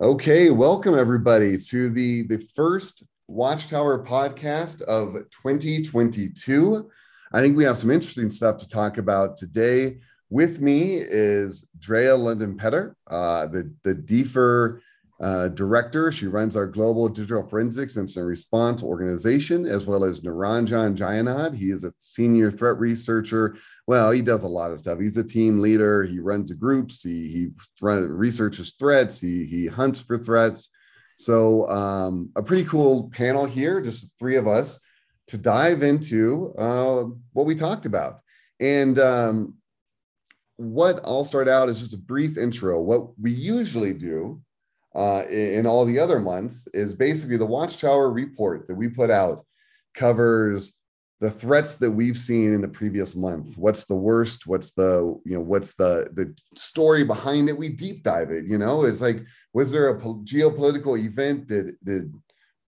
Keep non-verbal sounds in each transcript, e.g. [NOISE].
Okay, welcome everybody to the the first Watchtower podcast of 2022. I think we have some interesting stuff to talk about today. With me is Drea London Petter, uh, the the DFIR uh, director. She runs our global digital forensics incident response organization, as well as Niranjan Jayanand. He is a senior threat researcher. Well, he does a lot of stuff. He's a team leader. He runs groups. He he run, researches threats. He he hunts for threats. So um, a pretty cool panel here, just three of us, to dive into uh, what we talked about. And um, what I'll start out is just a brief intro. What we usually do uh, in all the other months is basically the Watchtower report that we put out covers the threats that we've seen in the previous month. What's the worst? What's the you know what's the the story behind it? We deep dive it. You know, it's like was there a geopolitical event? Did did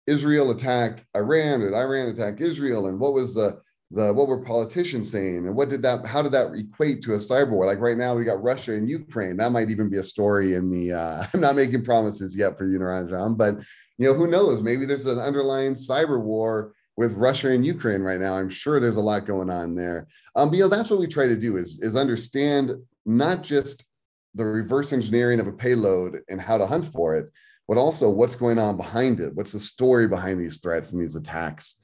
Israel attack Iran? Did Iran attack Israel? And what was the the what were politicians saying and what did that how did that equate to a cyber war? Like right now we got russia and ukraine. That might even be a story in the uh, [LAUGHS] i'm not making promises yet for you Niranjan, but you know who knows? Maybe there's an underlying cyber war with russia and ukraine right now. I'm sure there's a lot going on there. Um but you know that's what we try to do is is understand not just the reverse engineering of a payload and how to hunt for it but also what's going on behind it. What's the story behind these threats and these attacks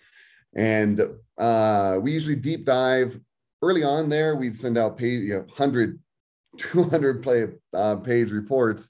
and uh, we usually deep dive early on there. We'd send out page, you know, 100, [LAUGHS] 200 play, uh, page reports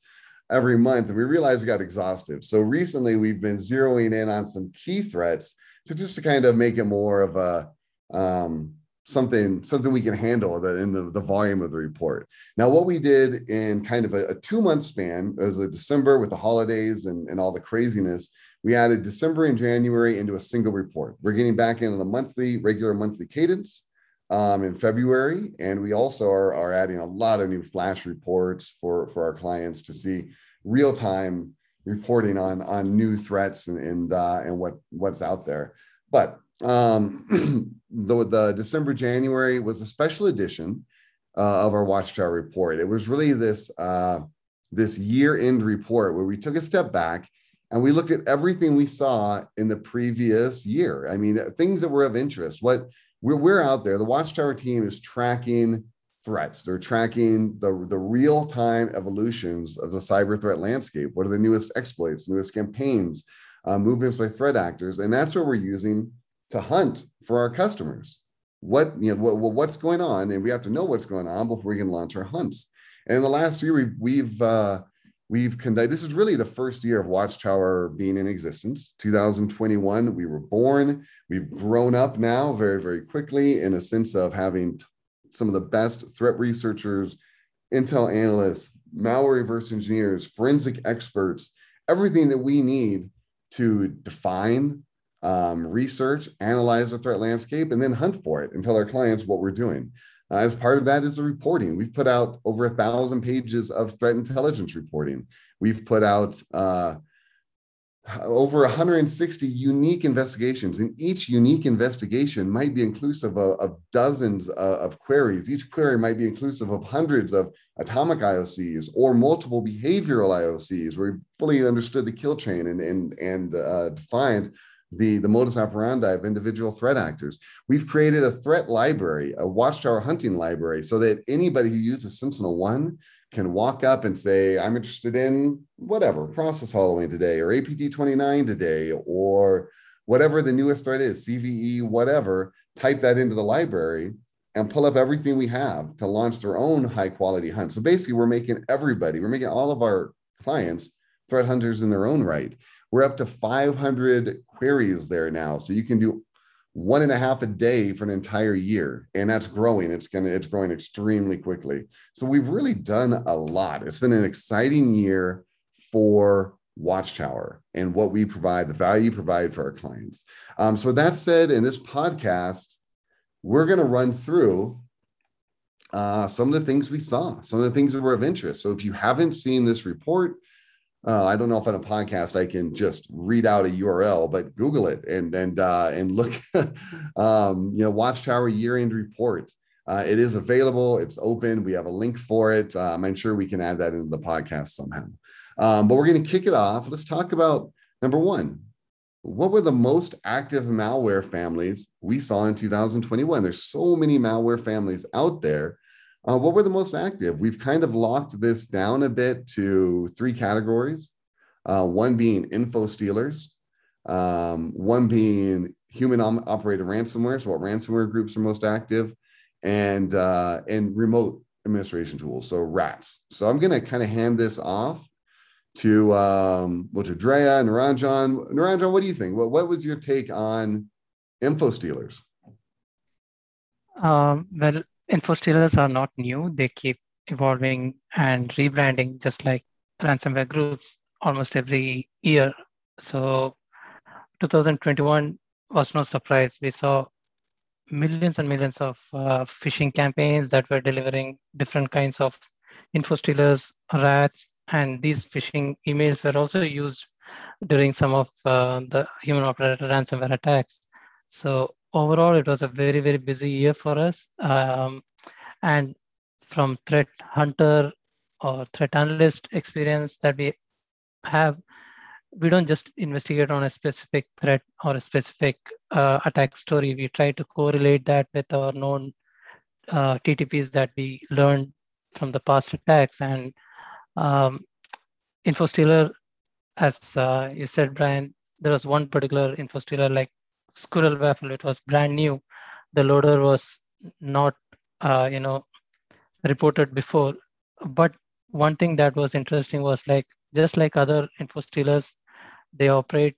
every month. And we realized it got exhaustive. So recently we've been zeroing in on some key threats to just to kind of make it more of a, um, something something we can handle that in the, the volume of the report now what we did in kind of a, a two month span as a december with the holidays and, and all the craziness we added December and January into a single report. We're getting back into the monthly, regular monthly cadence um, in February. And we also are, are adding a lot of new flash reports for, for our clients to see real time reporting on, on new threats and, and, uh, and what, what's out there. But um, [CLEARS THROAT] the, the December, January was a special edition uh, of our Watchtower report. It was really this, uh, this year end report where we took a step back and we looked at everything we saw in the previous year. I mean, things that were of interest. What we're, we're out there, the Watchtower team is tracking threats. They're tracking the, the real time evolutions of the cyber threat landscape. What are the newest exploits, newest campaigns, uh, movements by threat actors? And that's what we're using to hunt for our customers. What, you know, what, what's going on? And we have to know what's going on before we can launch our hunts. And in the last year, we've, we've uh, we've conducted this is really the first year of watchtower being in existence. 2021 we were born. We've grown up now very very quickly in a sense of having some of the best threat researchers intel analysts malware reverse engineers forensic experts everything that we need to define um, research analyze the threat landscape and then hunt for it and tell our clients what we're doing uh, as part of that is the reporting. We've put out over a thousand pages of threat intelligence reporting. We've put out uh, over 160 unique investigations, and each unique investigation might be inclusive of, of dozens of, of, queries. Each query might be inclusive of hundreds of atomic IOCs or multiple behavioral IOCs, where we fully understood the kill chain and and and uh, defined the, the modus operandi of individual threat actors. We've created a threat library, a watchtower hunting library, so that anybody who uses Sentinel One can walk up and say, I'm interested in whatever, process hollowing today, or APT 29 today, or whatever the newest threat is, CVE, whatever, type that into the library and pull up everything we have to launch their own high quality hunt. So basically, we're making everybody, we're making all of our clients threat hunters in their own right. We're up to 500 queries there now. So you can do one and a half a day for an entire year. And that's growing. It's gonna, it's growing extremely quickly. So we've really done a lot. It's been an exciting year for Watchtower and what we provide, the value provide for our clients. Um, so that said, in this podcast, we're going to run through uh, some of the things we saw, some of the things that were of interest. So if you haven't seen this report, uh, I don't know if on a podcast I can just read out a URL, but Google it and and uh, and look, [LAUGHS] um, you know, Watchtower year end report. Uh, it is available. It's open. We have a link for it. Um, I'm sure we can add that into the podcast somehow. Um, but we're going to kick it off. Let's talk about number one. What were the most active malware families we saw in 2021? There's so many malware families out there. Uh, what were the most active? We've kind of locked this down a bit to three categories. Uh, one being info stealers, um, one being human operated ransomware, so what ransomware groups are most active, and uh, and remote administration tools, so RATs. So I'm going to kind of hand this off to um, well to Drea and Niranjan. Niranjan, what do you think? What what was your take on info stealers? Um, well, info stealers are not new. They keep evolving and rebranding, just like ransomware groups, almost every year. So 2021 was no surprise. We saw millions and millions of uh, phishing campaigns that were delivering different kinds of info stealers, rats, and these phishing emails were also used during some of uh, the human operated ransomware attacks. So overall, it was a very, very busy year for us. Um, and from threat hunter or threat analyst experience that we have, we don't just investigate on a specific threat or a specific uh, attack story. We try to correlate that with our known uh, TTPs that we learned from the past attacks. And um, InfoStealer, as uh, you said, Brian, there was one particular InfoStealer like Squirrel Waffle. It was brand new. The loader was not, uh, you know, reported before. But one thing that was interesting was like just like other info stealers, they operate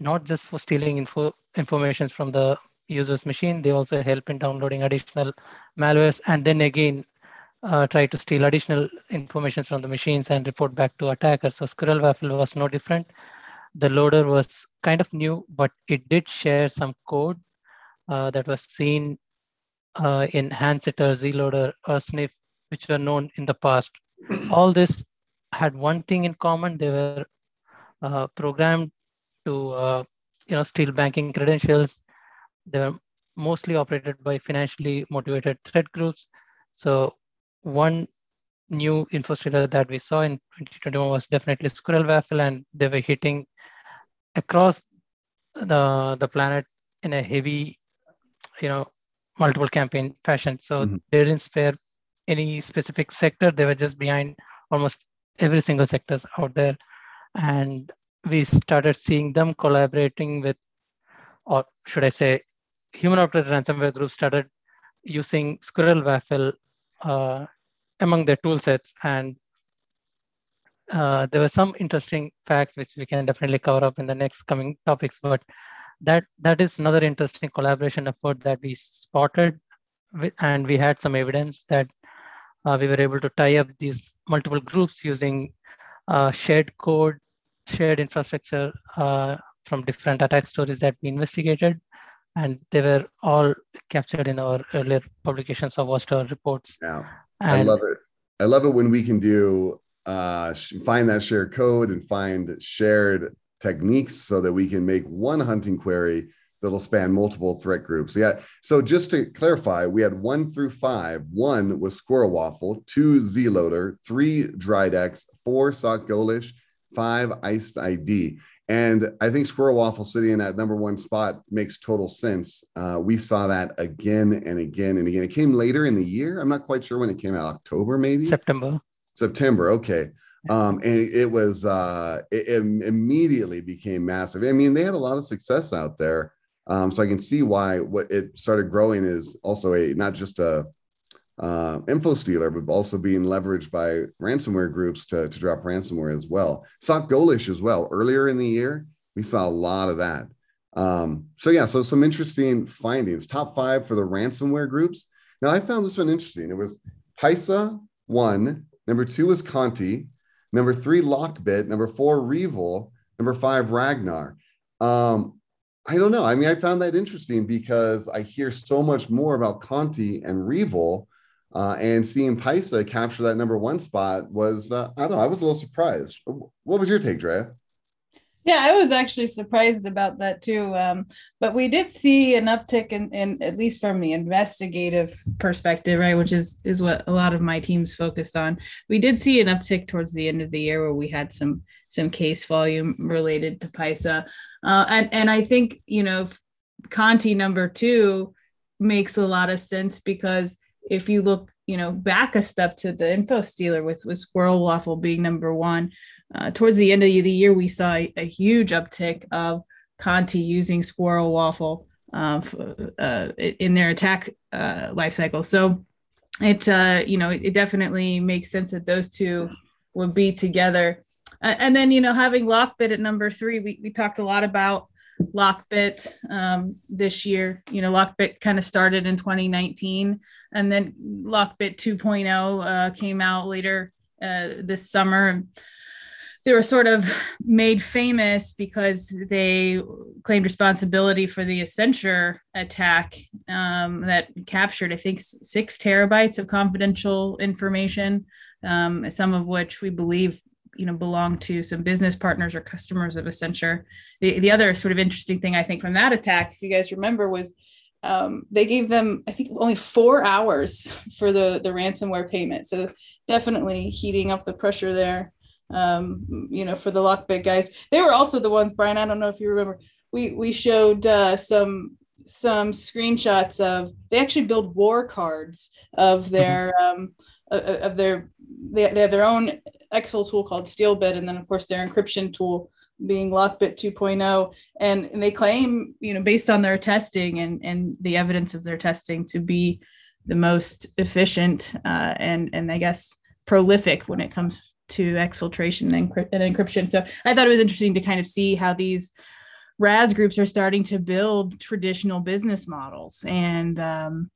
not just for stealing info information from the user's machine, they also help in downloading additional malwares and then again uh, try to steal additional information from the machines and report back to attackers. So Squirrel Waffle was no different. The loader was kind of new, but it did share some code uh, that was seen uh, in Hancitor, Zloader, Ursnif, which were known in the past. [CLEARS THROAT] All this had one thing in common. They were uh, programmed to uh, you know steal banking credentials. They were mostly operated by financially motivated threat groups. So one new infrastructure that we saw in 2021 was definitely Squirrel Waffle, and they were hitting across the the planet in a heavy, you know, multiple campaign fashion. So mm-hmm. they didn't spare any specific sector. They were just behind almost every single sectors out there, and we started seeing them collaborating with, or should I say, human operated ransomware groups started using Squirrel Waffle uh, among their tool sets. And uh, there were some interesting facts which we can definitely cover up in the next coming topics. But that that is another interesting collaboration effort that we spotted, with, and we had some evidence that uh, we were able to tie up these multiple groups using uh, shared code, shared infrastructure uh, from different attack stories that we investigated and they were all captured in our earlier publications of Watchtower reports. Yeah, and I love it. I love it when we can do uh, find that shared code and find shared techniques so that we can make one hunting query that'll span multiple threat groups. Yeah. So just to clarify, we had one through five. One was Squirrel Waffle, two Zloader, three Dridex, four SocGholish, five IcedID. And I think Squirrel Waffle sitting in that number one spot makes total sense. Uh, we saw that again and again and again. It came later in the year. I'm not quite sure when it came out. October, maybe September. September. Okay. Um, and it was uh, it, it immediately became massive. I mean, they had a lot of success out there. Um, so I can see why what it started growing is also a not just a uh, info stealer, but also being leveraged by ransomware groups to, to drop ransomware as well. SocGholish as well. Earlier in the year, we saw a lot of that. Um, so yeah, so some interesting findings. Top five for the ransomware groups. Now I found this one interesting. It was Pysa one, number two was Conti, number three Lockbit, number four Revil, number five Ragnar. Um, I don't know. I mean, I found that interesting because I hear so much more about Conti and Revil uh, and seeing Pysa capture that number one spot was, uh, I don't know, I was a little surprised. What was your take, Drea? Yeah, I was actually surprised about that too. Um, but we did see an uptick in, in at least from the investigative perspective, right, which is is what a lot of my teams focused on. We did see an uptick towards the end of the year where we had some some case volume related to Pysa, uh, and and I think you know Conti number two makes a lot of sense because if you look you know back a step to the info stealer with with squirrel waffle being number one uh, towards the end of the year, we saw a, a huge uptick of Conti using Squirrel Waffle uh, uh, in their attack uh, life cycle. So it, uh, you know, it, definitely makes sense that those two would be together. and then, you know, having Lockbit at number three, we, we talked a lot about Lockbit um, this year. You know, Lockbit kind of started in 2019, and then Lockbit 2.0 uh, came out later uh, this summer they were sort of made famous because they claimed responsibility for the Accenture attack um, that captured, I think, six terabytes of confidential information, um, some of which we believe you know belong to some business partners or customers of Accenture. The, the other sort of interesting thing I think from that attack, if you guys remember, was um, they gave them I think only four hours for the the ransomware payment. So definitely heating up the pressure there um, you know, for the Lockbit guys. They were also the ones, Brian. I don't know if you remember. We we showed uh, some some screenshots of they actually build war cards of mm-hmm. their um, of their they, they have their own Excel tool called StealBit, and then of course their encryption tool being Lockbit 2.0, and, and they claim you know based on their testing and and the evidence of their testing to be the most efficient uh, and and I guess prolific when it comes to exfiltration and, and encryption. So I thought it was interesting to kind of see how these RaaS groups are starting to build traditional business models and um,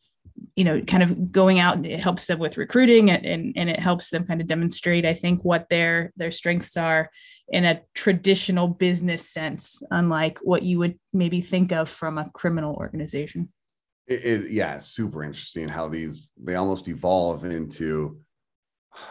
you know kind of going out and it helps them with recruiting and, and, and it helps them kind of demonstrate i think what their their strengths are in a traditional business sense unlike what you would maybe think of from a criminal organization it, it yeah super interesting how these they almost evolve into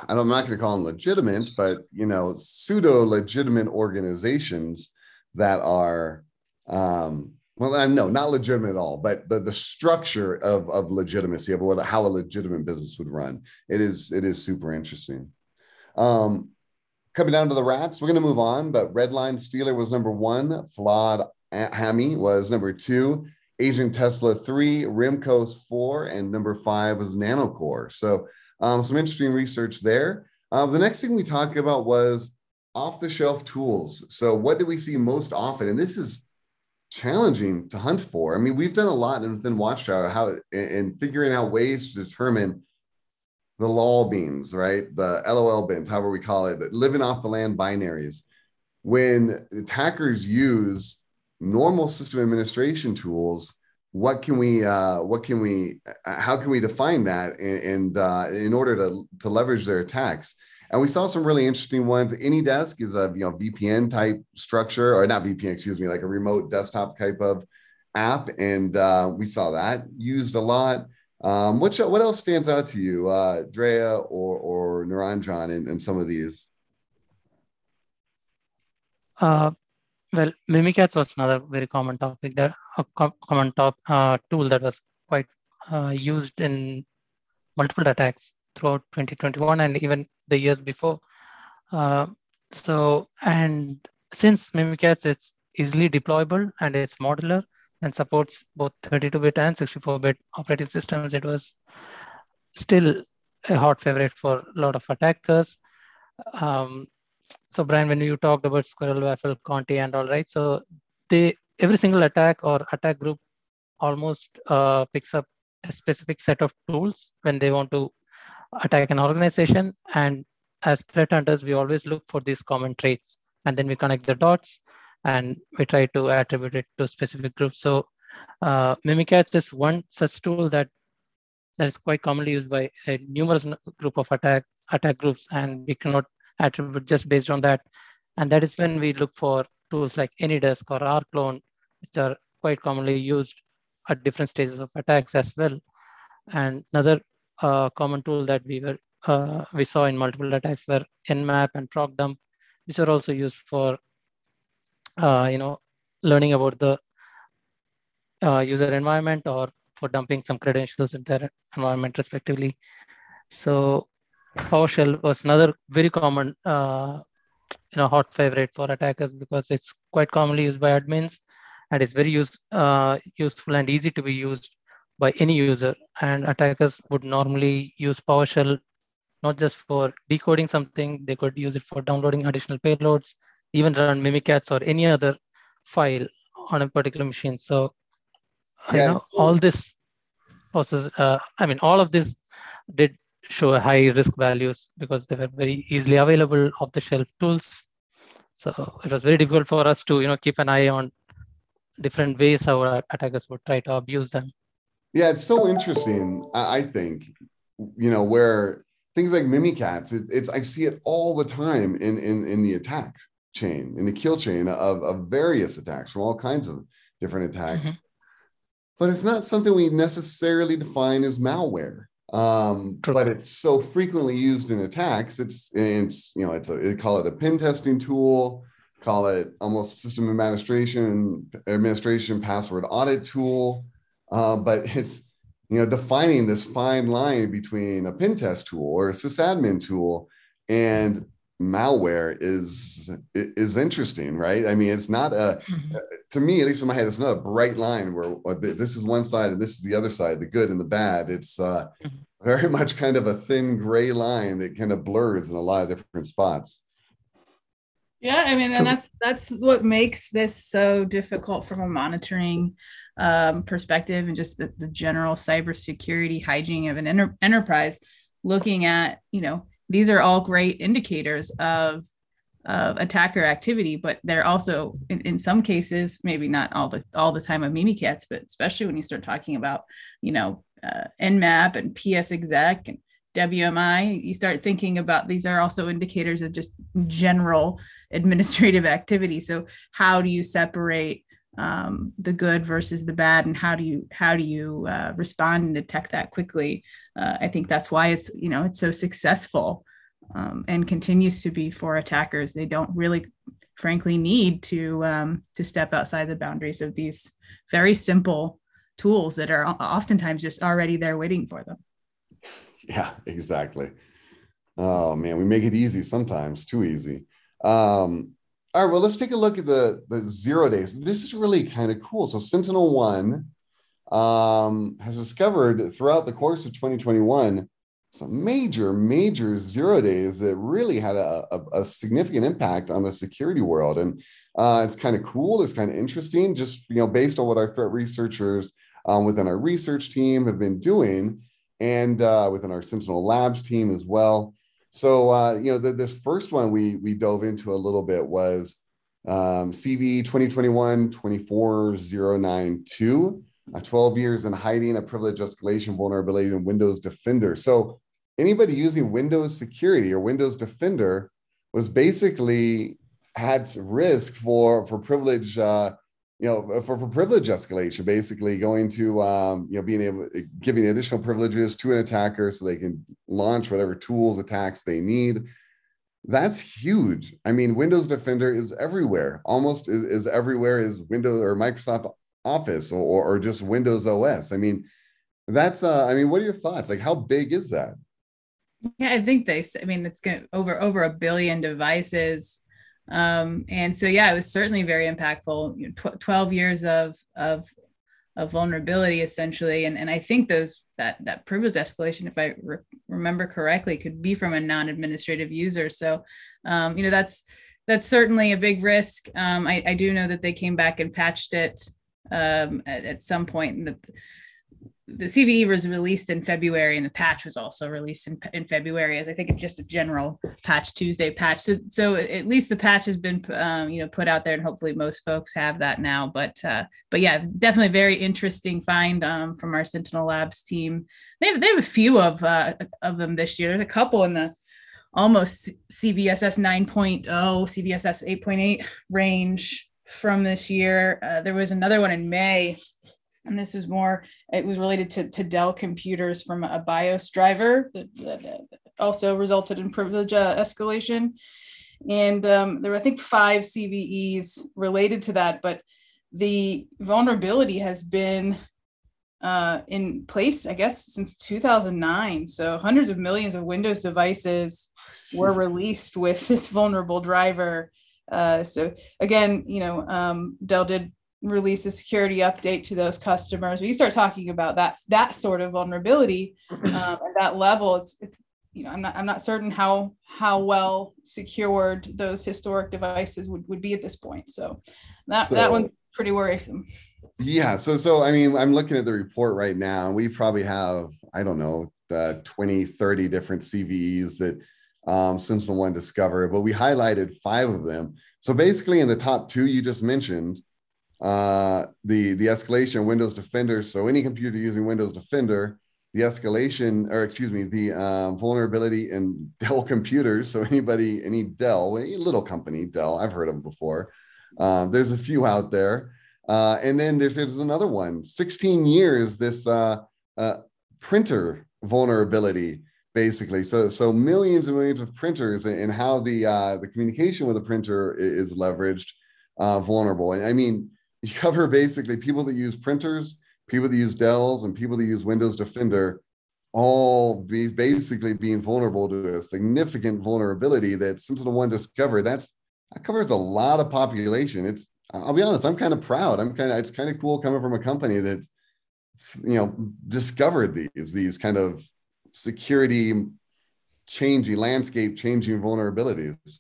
I'm not going to call them legitimate, but you know, pseudo legitimate organizations that are, um, well, no, not legitimate at all, but the, the structure of, of legitimacy of what, how a legitimate business would run. It is, it is super interesting. Um, coming down to the rats, we're going to move on, but RedLine Stealer was number one. Flawed Hammy was number two. Agent Tesla three, Remcos four, and number five was Nanocore. So um, some interesting research there. Uh, the next thing we talked about was off the shelf tools. So, what do we see most often? And this is challenging to hunt for. I mean, we've done a lot and within Watchtower how in figuring out ways to determine the lol beans, right? The LOL bins, however we call it, living off the land binaries. When attackers use normal system administration tools, what can we uh, what can we uh, how can we define that and, uh, in order to to leverage their attacks? And we saw some really interesting ones. AnyDesk is a you know vpn type structure or not vpn excuse me like a remote desktop type of app. And uh, we saw that used a lot. Um, what what else stands out to you uh, drea or or Niranjan in, in some of these? Uh, well, Mimikatz was another very common topic that a common top uh, tool that was quite uh, used in multiple attacks throughout 2021 and even the years before. Uh, so, and since Mimikatz it's easily deployable and it's modular and supports both 32-bit and 64-bit operating systems, it was still a hot favorite for a lot of attackers. Um, so Brian, when you talked about Squirrel Waffle, Conti, and all right, so they every single attack or attack group almost uh, picks up a specific set of tools when they want to attack an organization. And as threat hunters, we always look for these common traits, and then we connect the dots, and we try to attribute it to specific groups. So uh, Mimikatz is one such tool that that is quite commonly used by a numerous group of attack attack groups, and we cannot attribute just based on that. And that is when we look for tools like AnyDesk or rclone, which are quite commonly used at different stages of attacks as well. And another uh, common tool that we were uh, we saw in multiple attacks were nmap and procdump, which are also used for uh, you know, learning about the uh, user environment or for dumping some credentials in their environment respectively. So PowerShell was another very common, uh, you know, hot favorite for attackers because it's quite commonly used by admins and it's very use, uh, useful and easy to be used by any user. And attackers would normally use PowerShell not just for decoding something, they could use it for downloading additional payloads, even run Mimikatz or any other file on a particular machine. So, yeah, you know, all this poses, uh, I mean, all of this did show high risk values because they were very easily available off the shelf tools. So it was very difficult for us to, you know, keep an eye on different ways how attackers would try to abuse them. Yeah, it's so interesting. I think, you know, where things like Mimikatz, it, it's I see it all the time in in in the attack chain, in the kill chain of of various attacks from all kinds of different attacks. Mm-hmm. But it's not something we necessarily define as malware. Um, but it's so frequently used in attacks. It's it's you know it's a call it a pen testing tool, call it almost system administration administration password audit tool. Uh, but it's you know defining this fine line between a pen test tool or a sysadmin tool and malware is is interesting right i mean it's not a mm-hmm. to me at least in my head it's not a bright line where this is one side and this is the other side the good and the bad it's uh, mm-hmm. very [LAUGHS] much kind of a thin gray line that kind of blurs in a lot of different spots yeah i mean and that's that's what makes this so difficult from a monitoring um, perspective and just the, the general cybersecurity hygiene of an enter- enterprise, looking at, you know, these are all great indicators of of attacker activity, but they're also in, in some cases, maybe not all the all the time of Mimikatz, but especially when you start talking about, you know, uh, Nmap and PsExec and WMI, you start thinking about these are also indicators of just general administrative [LAUGHS] activity. So how do you separate um, the good versus the bad and how do you how do you uh, respond and detect that quickly? Uh, i think that's why it's you know it's so successful um, and continues to be for attackers. They don't really frankly need to um, to step outside the boundaries of these very simple tools that are oftentimes just already there waiting for them. [LAUGHS] Yeah exactly. Oh man we make it easy sometimes too easy. Um, all right, well, let's take a look at the, the zero days. This is really kind of cool. So Sentinel One um, has discovered throughout the course of 2021 some major, major zero days that really had a, a, a significant impact on the security world. And uh, it's kind of cool. It's kind of interesting, just you know, based on what our threat researchers um, within our research team have been doing, and uh, within our Sentinel Labs team as well. So uh, you know, the, this first one we we dove into a little bit was um, CVE 2021 24092, uh, 12 years in hiding a privilege escalation vulnerability in Windows Defender. So anybody using Windows Security or Windows Defender was basically at risk for for privilege uh, you know, for, for privilege escalation, basically going to, um, you know, being able, giving additional privileges to an attacker so they can launch whatever tools, attacks they need. That's huge. I mean, Windows Defender is everywhere, almost is, is everywhere is Windows or Microsoft Office or, or just Windows OS. I mean, that's, uh, I mean, what are your thoughts? Like, how big is that? Yeah, I think they, I mean, it's going to over, over a billion devices um, and so yeah it was certainly very impactful. You know, tw- 12 years of of of vulnerability essentially. And, and i think those that that privilege escalation if i re- remember correctly could be from a non-administrative user. So um, you know that's that's certainly a big risk. Um, I, I do know that they came back and patched it um, at, at some point. and the, the CVE was released in February and the patch was also released in, in February as I think it's just a general patch Tuesday patch. So, so at least the patch has been, um, you know, put out there and hopefully most folks have that now. But, uh, but yeah, definitely very interesting find um, from our Sentinel Labs team. They have, they have a few of, uh, of them this year. There's a couple in the almost CVSS 9.0, CVSS 8.8 range from this year. Uh, there was another one in May and this was more it was related to, to dell computers from a bios driver that, that also resulted in privilege uh, escalation and um, there were I think five CVEs related to that, but the vulnerability has been uh, in place, I guess, since 2009. So hundreds of millions of Windows devices were released with this vulnerable driver. Uh, so again, you know, um, Dell did release a security update to those customers. When you start talking about that that sort of vulnerability [CLEARS THROAT] um, at that level, it's, it's you know, I'm not I'm not certain how how well secured those historic devices would, would be at this point. So that so, that one's pretty worrisome. Yeah. So so I mean, I'm looking at the report right now, and we probably have I don't know uh, 20, 30 different CVEs that um, Sentinel One discovered, but we highlighted five of them. So basically, in the top two you just mentioned, uh, the the escalation Windows Defender. So any computer using Windows Defender, the escalation, or excuse me, the um, vulnerability in [LAUGHS] Dell computers. So anybody, any Dell, any little company, Dell, I've heard of them before. Um, there's a few out there. Uh, and then there's, there's another one, 16 years, this uh, uh, printer vulnerability, basically. So, so millions and millions of printers and how the, uh, the communication with the printer is leveraged uh, vulnerable. And I mean, you cover basically people that use printers, people that use Dells, and people that use Windows Defender all be basically being vulnerable to a significant vulnerability that SentinelOne discovered. That's that covers a lot of population. It's I'll be honest, I'm kind of proud. I'm kind of it's kind of cool coming from a company that's you know discovered these these kind of security changing landscape changing vulnerabilities.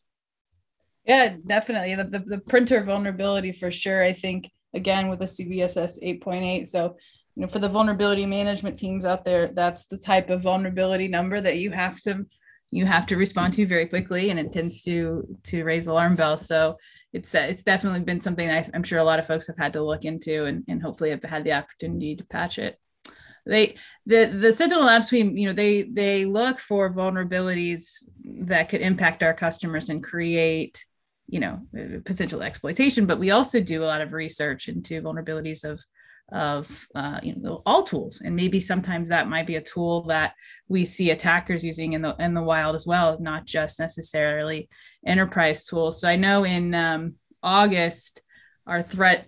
Yeah, definitely. The, the, the printer vulnerability for sure. I think again with the CVSS 8.8. So you know, for the vulnerability management teams out there, that's the type of vulnerability number that you have to you have to respond to very quickly, and it tends to to raise alarm bells. So it's uh, it's definitely been something I, am sure a lot of folks have had to look into, and, and hopefully have had the opportunity to patch it. They the the Sentinel Labs team, you know, they they look for vulnerabilities that could impact our customers and create you know potential exploitation but we also do a lot of research into vulnerabilities of of uh, you know all tools. And maybe sometimes that might be a tool that we see attackers using in the in the wild as well not just necessarily enterprise tools. So i know in um, august our threat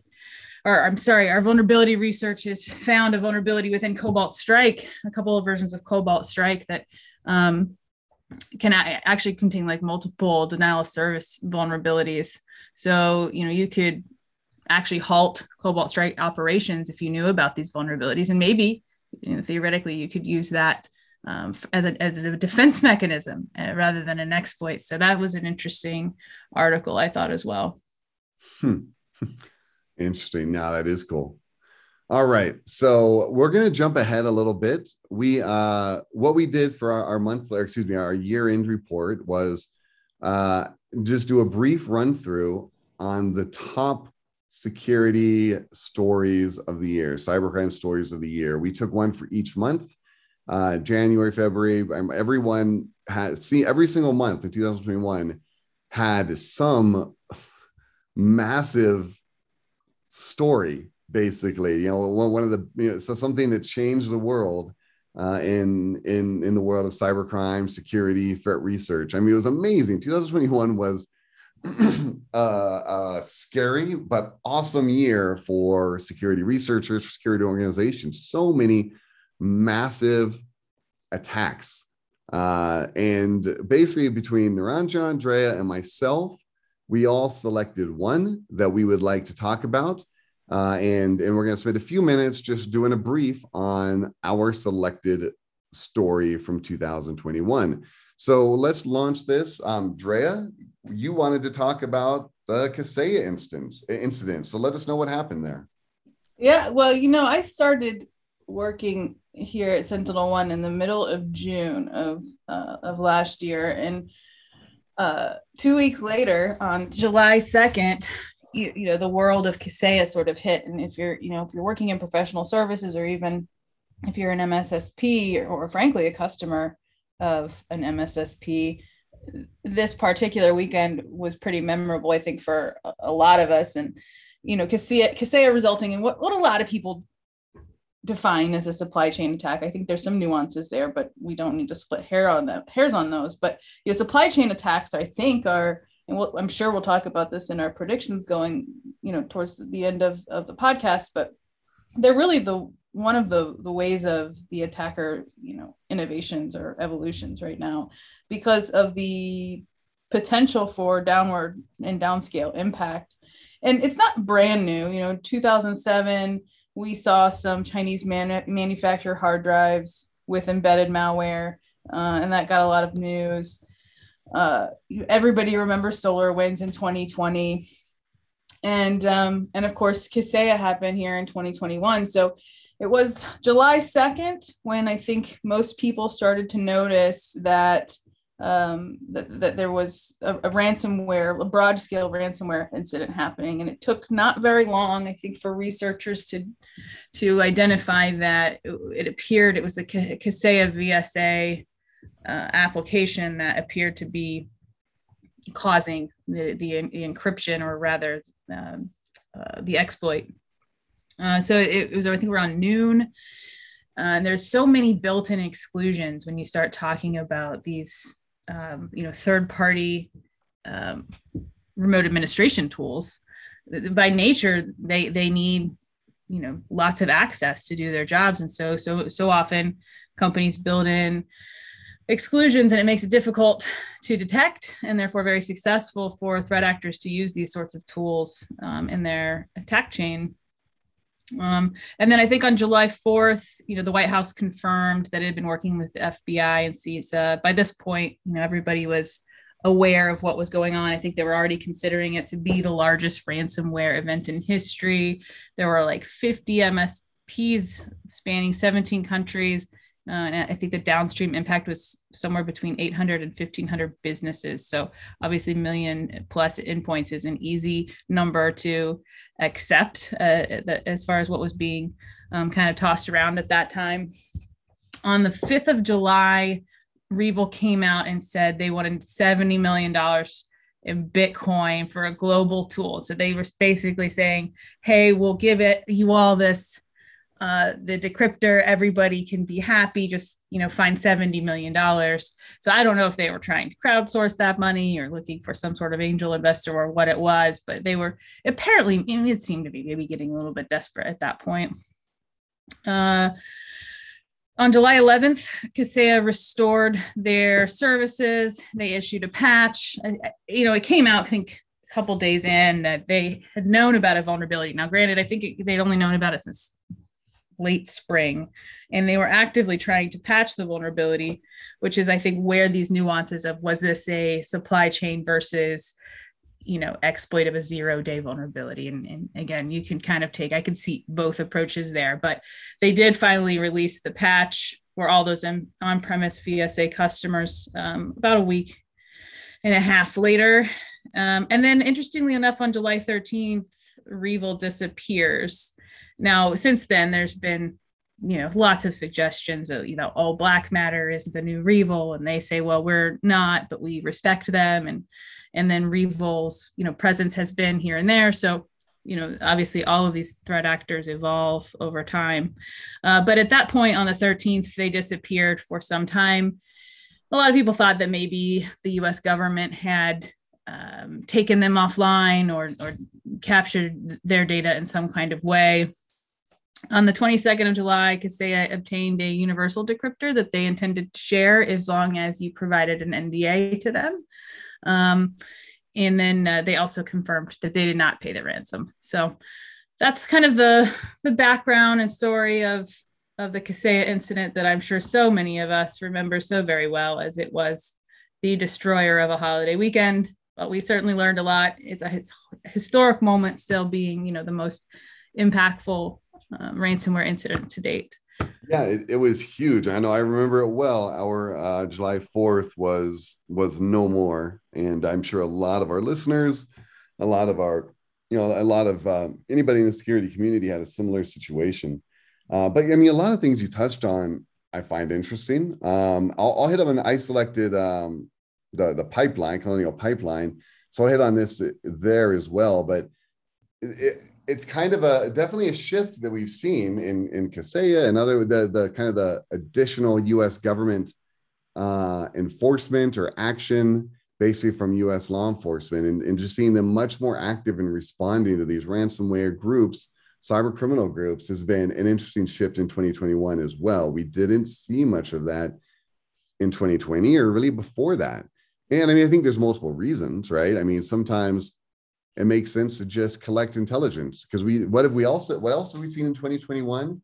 or i'm sorry our vulnerability research has found a vulnerability within cobalt strike a couple of versions of cobalt strike that um, can actually contain like multiple denial of service vulnerabilities so you know you could actually halt Cobalt Strike operations if you knew about these vulnerabilities. And maybe you know, theoretically you could use that um, as, a, as a defense [LAUGHS] mechanism uh, rather than an exploit. So that was an interesting article, I thought, as well. Hmm. [LAUGHS] Interesting. Now that is cool. All right. So we're going to jump ahead a little bit. We, uh, what we did for our, our monthly, excuse me, our year end report was uh, just do a brief run through on the top security stories of the year, cybercrime stories of the year. We took one for each month, uh, January, February. Um, everyone has see every single month in 2021 had some massive story, basically. You know, one, of the you know, so something that changed the world. Uh, in in in the world of cybercrime, security, threat research. I mean, it was amazing. 2021 was [CLEARS THROAT] uh, a scary but awesome year for security researchers, security organizations. So many massive attacks. Uh, and basically, between Niranjan, Andrea, and myself, we all selected one that we would like to talk about. Uh, and, and we're going to spend a few minutes just doing a brief on our selected story from 2021. So let's launch this. Um, Drea, you wanted to talk about the Kaseya instance incident. So let us know what happened there. Yeah, well, you know, I started working here at Sentinel One in the middle of June of uh, of last year, and uh, two weeks later, on July second, you, you know, the world of Kaseya sort of hit. And if you're, you know, if you're working in professional services, or even if you're an MSSP, or, or frankly a customer of an MSSP, this particular weekend was pretty memorable, I think, for a, a lot of us. And, you know, Kaseya, Kaseya resulting in what, what a lot of people define as a supply chain attack. I think there's some nuances there, but we don't need to split hair on them, hairs on those. But you know, supply chain attacks, I think, are and we'll, I'm sure we'll talk about this in our predictions going, you know, towards the end of, of the podcast, but they're really the one of the the ways of the attacker, you know, innovations or evolutions right now, because of the potential for downward and downscale impact. And it's not brand new, you know, 2007 we saw some Chinese man- manufacturer hard drives with embedded malware, uh, and that got a lot of news. Uh, everybody remembers SolarWinds in 2020, and um, and of course Kaseya happened here in 2021. So it was July 2nd when I think most people started to notice that um, that, that there was a, a, ransomware, a broad scale ransomware incident happening. And it took not very long, I think, for researchers to, to identify that it, it appeared it was a Kaseya VSA uh, application that appeared to be causing the, the, the encryption or rather um, uh, the exploit. Uh, so it, it was, I think, around noon. Uh, and there's so many built-in exclusions when you start talking about these um, you know third party um, remote administration tools by nature they they need you know lots of access to do their jobs and so so so often companies build in exclusions and it makes it difficult to detect and therefore very successful for threat actors to use these sorts of tools um, in their attack chain um, and then I think on July 4th, you know, the White House confirmed that it had been working with FBI and CISA. By this point, you know, everybody was aware of what was going on. I think they were already considering it to be the largest ransomware event in history. There were like 50 MSPs spanning 17 countries. Uh, and I think the downstream impact was somewhere between 800 and 1500 businesses. So obviously, million plus endpoints is an easy number to accept uh, as far as what was being um, kind of tossed around at that time. On the 5th of July, REvil came out and said they wanted $70 million in Bitcoin for a global tool. So they were basically saying, hey, we'll give it you all this uh, the decryptor, everybody can be happy, just, you know, find $70 million. So I don't know if they were trying to crowdsource that money or looking for some sort of angel investor or what it was, but they were apparently, I mean, it seemed to be maybe getting a little bit desperate at that point. Uh, on July 11th, Kaseya restored their services. They issued a patch. You know, it came out, I think, a couple days in that they had known about a vulnerability. Now, granted, I think it, they'd only known about it since late spring and they were actively trying to patch the vulnerability which is i think where these nuances of was this a supply chain versus you know exploit of a zero day vulnerability? And, and again you can kind of take i can see both approaches there but they did finally release the patch for all those on premise vsa customers um, about a week and a half later. Um, and then interestingly enough on july 13th REvil disappears now, since then, there's been you know lots of suggestions that you know all black matter is the new REvil and they say well we're not but we respect them and and then REvil's you know presence has been here and there. So you know obviously all of these threat actors evolve over time. Uh, but at that point on the 13th they disappeared for some time. A lot of people thought that maybe the us government had um, taken them offline or, or captured their data in some kind of way on the 22nd of July, Kaseya obtained a universal decryptor that they intended to share as long as you provided an NDA to them. Um, and then uh, they also confirmed that they did not pay the ransom. So that's kind of the the background and story of of the Kaseya incident that I'm sure so many of us remember so very well, as it was the destroyer of a holiday weekend. But we certainly learned a lot. It's a it's historic moment, still being you know the most impactful um, ransomware incident to date. Yeah, it, it, was huge. I know I remember it well. Our uh, July 4th was was no more. And I'm sure a lot of our listeners, a lot of our, you know, a lot of uh, anybody in the security community had a similar situation. Uh, but I mean, a lot of things you touched on, I find interesting. Um, I'll, I'll, hit on. I selected um, the the pipeline, colonial pipeline. So I'll hit on this there as well. But it, it's kind of a definitely a shift that we've seen in in Kaseya and other the the kind of the additional U.S. government uh, enforcement or action basically from US law enforcement and, and just seeing them much more active in responding to these ransomware groups, cyber criminal groups has been an interesting shift in 2021 as well. We didn't see much of that in 2020 or really before that. And I mean, I think there's multiple reasons, right? I mean, sometimes it makes sense to just collect intelligence because we what have we also what else have we seen in 2021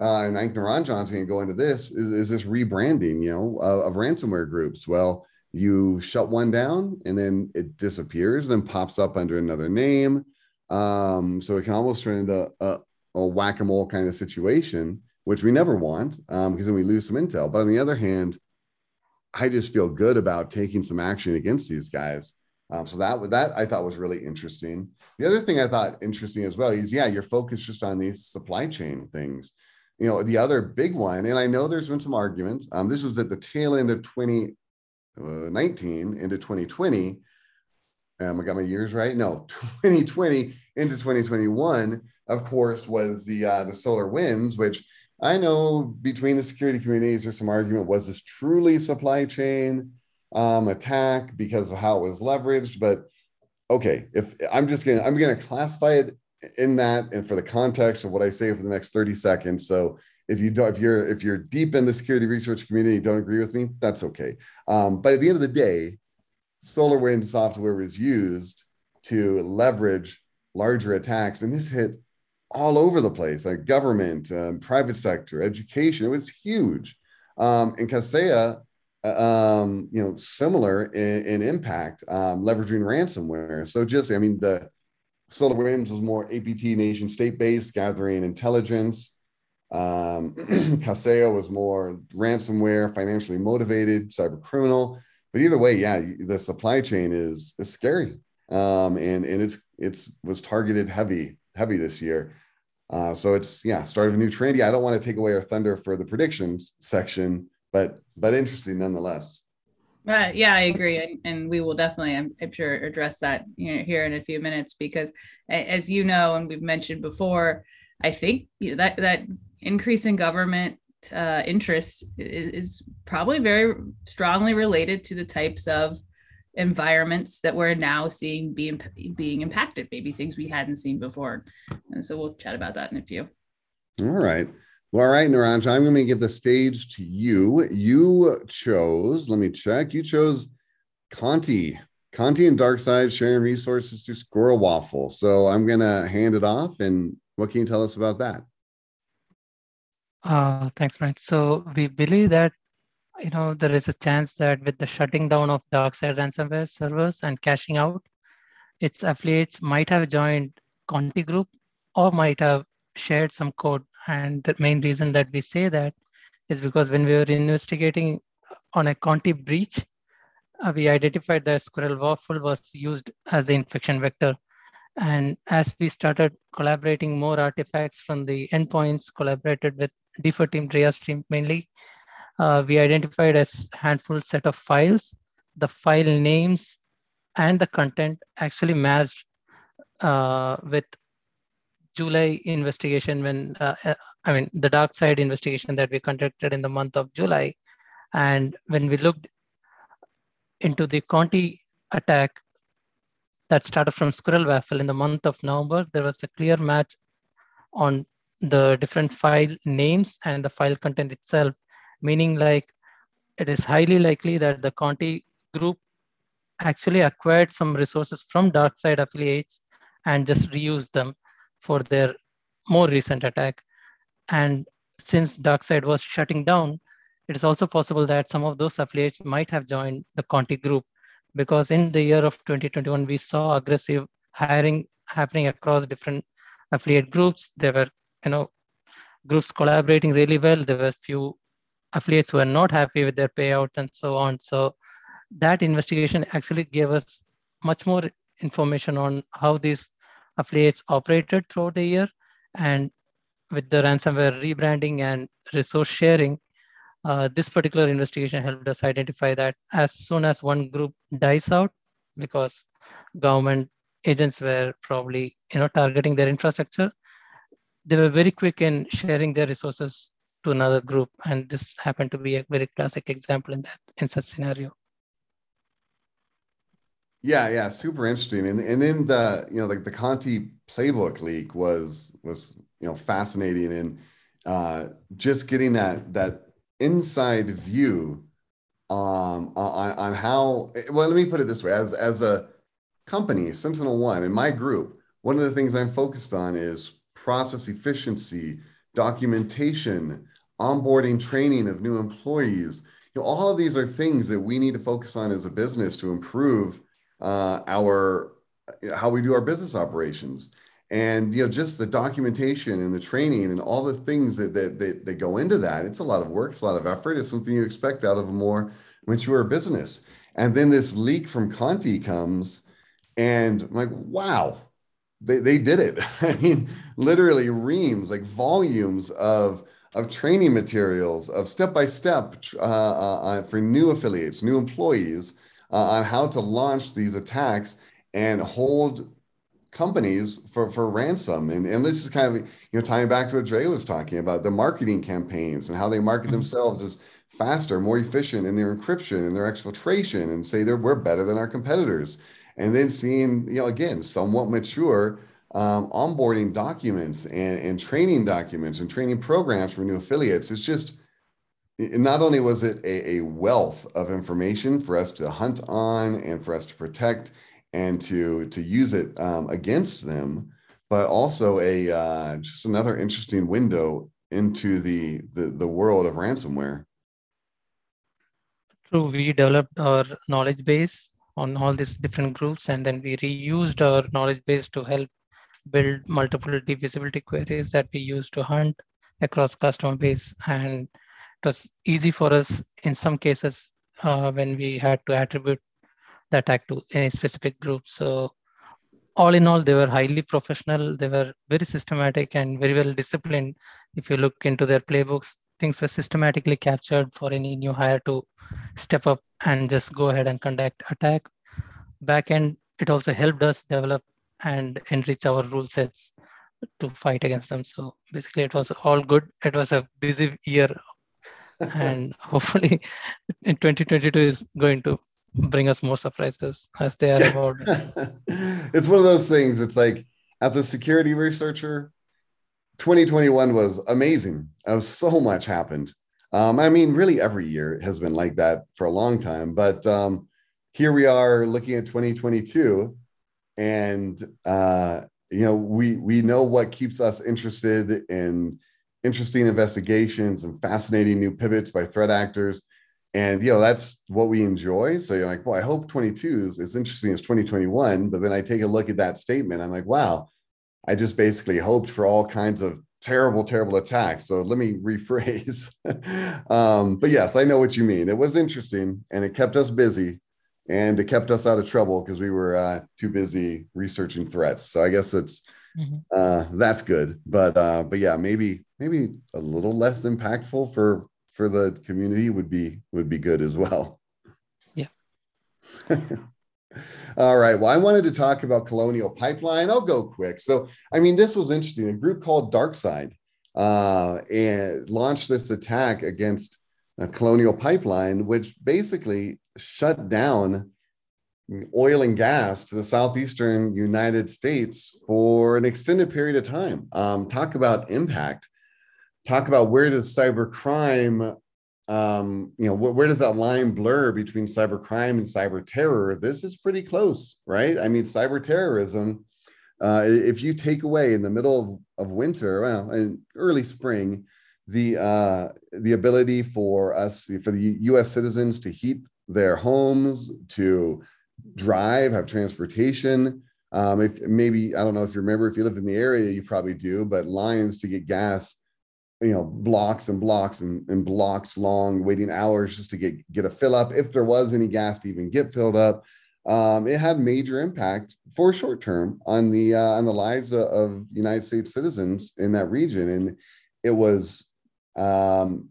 uh, and I think Niranjan's going to go into this is, is this rebranding, you know, of, of, ransomware groups. Well, you shut one down and then it disappears, then pops up under another name. Um, so it can almost turn into a, a whack-a-mole kind of situation, which we never want um, because then we lose some intel. But on the other hand, I just feel good about taking some action against these guys. Um, so that that I thought was really interesting. The other thing I thought interesting as well is yeah, you're focused just on these supply chain things you know, the other big one, and I know there's been some arguments. Um, this was at the tail end of 2019 uh, into 2020. Um, I got my years right. No, [LAUGHS] 2020 into 2021, of course, was the uh, the SolarWinds, which I know between the security communities, there's some argument was this truly supply chain um, attack because of how it was leveraged. But okay, if I'm just gonna I'm gonna classify it in that and for the context of what I say for the next 30 seconds. So if you don't, if you're if you're deep in the security research community, you don't agree with me, that's okay. Um, but at the end of the day, SolarWind software was used to leverage larger attacks, and this hit all over the place, like government, um, private sector, education. It was huge. Um, and Kaseya, um, you know, similar in, in impact, um, leveraging ransomware. So just, I mean, the SolarWinds was more APT nation state based, gathering intelligence. Um, [CLEARS THROAT] Kaseya was more ransomware, financially motivated, cyber criminal. But either way, yeah, the supply chain is is scary, um, and and it's it's was targeted heavy heavy this year. Uh, so it's yeah, start of a new trend. Yeah, I don't want to take away our thunder for the predictions section, but but interesting nonetheless. Uh, yeah, I agree, and, and we will definitely, I'm, I'm, sure, address that you know, here in a few minutes because, as you know, and we've mentioned before, I think you know, that that increase in government uh, interest is, is, probably very strongly related to the types of environments that we're now seeing being being impacted, maybe things we hadn't seen before, and so we'll chat about that in a few. All right. Well, all right, Niranjan, I'm going to give the stage to you. You chose, let me check, you chose Conti. Conti and Darkside sharing resources to Squirrel Waffle. So I'm going to hand it off. And what can you tell us about that? Uh, thanks, Brent. So we believe that you know there is a chance that with the shutting down of Darkside ransomware servers and cashing out, its affiliates might have joined Conti Group or might have shared some code and the main reason that we say that is because when we were investigating on a Conti breach, uh, we identified that Squirrel Waffle was used as the infection vector. And as we started collaborating more artifacts from the endpoints, collaborated with DFIR team, Drea stream mainly, uh, we identified a handful set of files. The file names and the content actually matched uh, with July investigation when, uh, uh, I mean, the DarkSide investigation that we conducted in the month of July. And when we looked into the Conti attack that started from Squirrel Waffle in the month of November, there was a clear match on the different file names and the file content itself, meaning like it is highly likely that the Conti group actually acquired some resources from DarkSide affiliates and just reused them for their more recent attack. And since DarkSide was shutting down, it is also possible that some of those affiliates might have joined the Conti group because in the year of 2021, we saw aggressive hiring happening across different affiliate groups. There were, you know, groups collaborating really well. There were few affiliates who were not happy with their payouts and so on. So that investigation actually gave us much more information on how these affiliates operated throughout the year. And with the ransomware rebranding and resource sharing, uh, this particular investigation helped us identify that as soon as one group dies out, because government agents were probably you know targeting their infrastructure, they were very quick in sharing their resources to another group, and this happened to be a very classic example in that in such scenario. Yeah, yeah, super interesting. And and then the you know like the Conti playbook leak was was you know fascinating and uh, just getting that that inside view um, on on how well let me put it this way as as a company SentinelOne in my group one of the things I'm focused on is process efficiency documentation onboarding training of new employees you know all of these are things that we need to focus on as a business to improve uh, our how we do our business operations. And you know just the documentation and the training and all the things that, that that, that go into that it's a lot of work it's a lot of effort. It's something you expect out of a more mature business. And then this leak from conti comes and I'm like wow they, they did it. [LAUGHS] I mean literally reams like volumes of of training materials of step by step uh, uh, for new affiliates new employees uh, on how to launch these attacks and hold companies for, for ransom. And, and this is kind of, you know, tying back to what Dre was talking about the marketing campaigns and how they market mm-hmm. themselves as faster, more efficient in their encryption and their exfiltration and say they're we're better than our competitors. And then seeing, you know, again, somewhat mature um, onboarding documents and, and training documents and training programs for new affiliates. It's just, not only was it a, a wealth of information for us to hunt on and for us to protect and to to use it um, against them, but also a uh, just another interesting window into the, the the world of ransomware. True, we developed our knowledge base on all these different groups, and then we reused our knowledge base to help build multiple Deep Visibility queries that we use to hunt across customer base. And it was easy for us in some cases uh, when we had to attribute the attack to any specific group. So all in all, they were highly professional. They were very systematic and very well disciplined. If you look into their playbooks, things were systematically captured for any new hire to step up and just go ahead and conduct attack. Backend, it also helped us develop and enrich our rule sets to fight against them. So basically, it was all good. It was a busy year, and [LAUGHS] hopefully, in 2022 is going to bring us more surprises as they are about. [LAUGHS] it's one of those things. It's like as a security researcher, 2021 was amazing. Was so much happened. Um, I mean, really, every year has been like that for a long time. But um, here we are looking at 2022, and uh, you know, we we know what keeps us interested in interesting investigations and fascinating new pivots by threat actors. And you know that's what we enjoy. So you're like well i hope 22 is as interesting as 2021 but then i take a look at that statement. I'm like wow i just basically hoped for all kinds of terrible terrible attacks. So let me [LAUGHS] rephrase. Um, but yes i know what you mean. It was interesting and it kept us busy and it kept us out of trouble because we were uh, too busy researching threats. So i guess it's mm-hmm. uh, that's good but uh, but yeah maybe maybe a little less impactful for for the community would be would be good as well. Yeah. [LAUGHS] All right. Well, I wanted to talk about Colonial Pipeline. I'll go quick. So, I mean, this was interesting. A group called Darkside uh, and launched this attack against a Colonial Pipeline, which basically shut down oil and gas to the southeastern United States for an extended period of time. Um, talk about impact talk about where does cybercrime um, you know, wh- where does that line blur between cybercrime and cyber terror? This is pretty close, right? I mean, cyber terrorism, uh, if you take away in the middle of, of winter, well, in early spring, the uh, the ability for us, for the U.S. citizens to heat their homes, to drive, have transportation. Um, if maybe I don't know if you remember, if you lived in the area, you probably do, but lines to get gas you know blocks and blocks and, and blocks long waiting hours just to get get a fill up if there was any gas to even get filled up. Um, it had major impact for short term on the uh, on the lives of, of, united states citizens in that region. And it was um,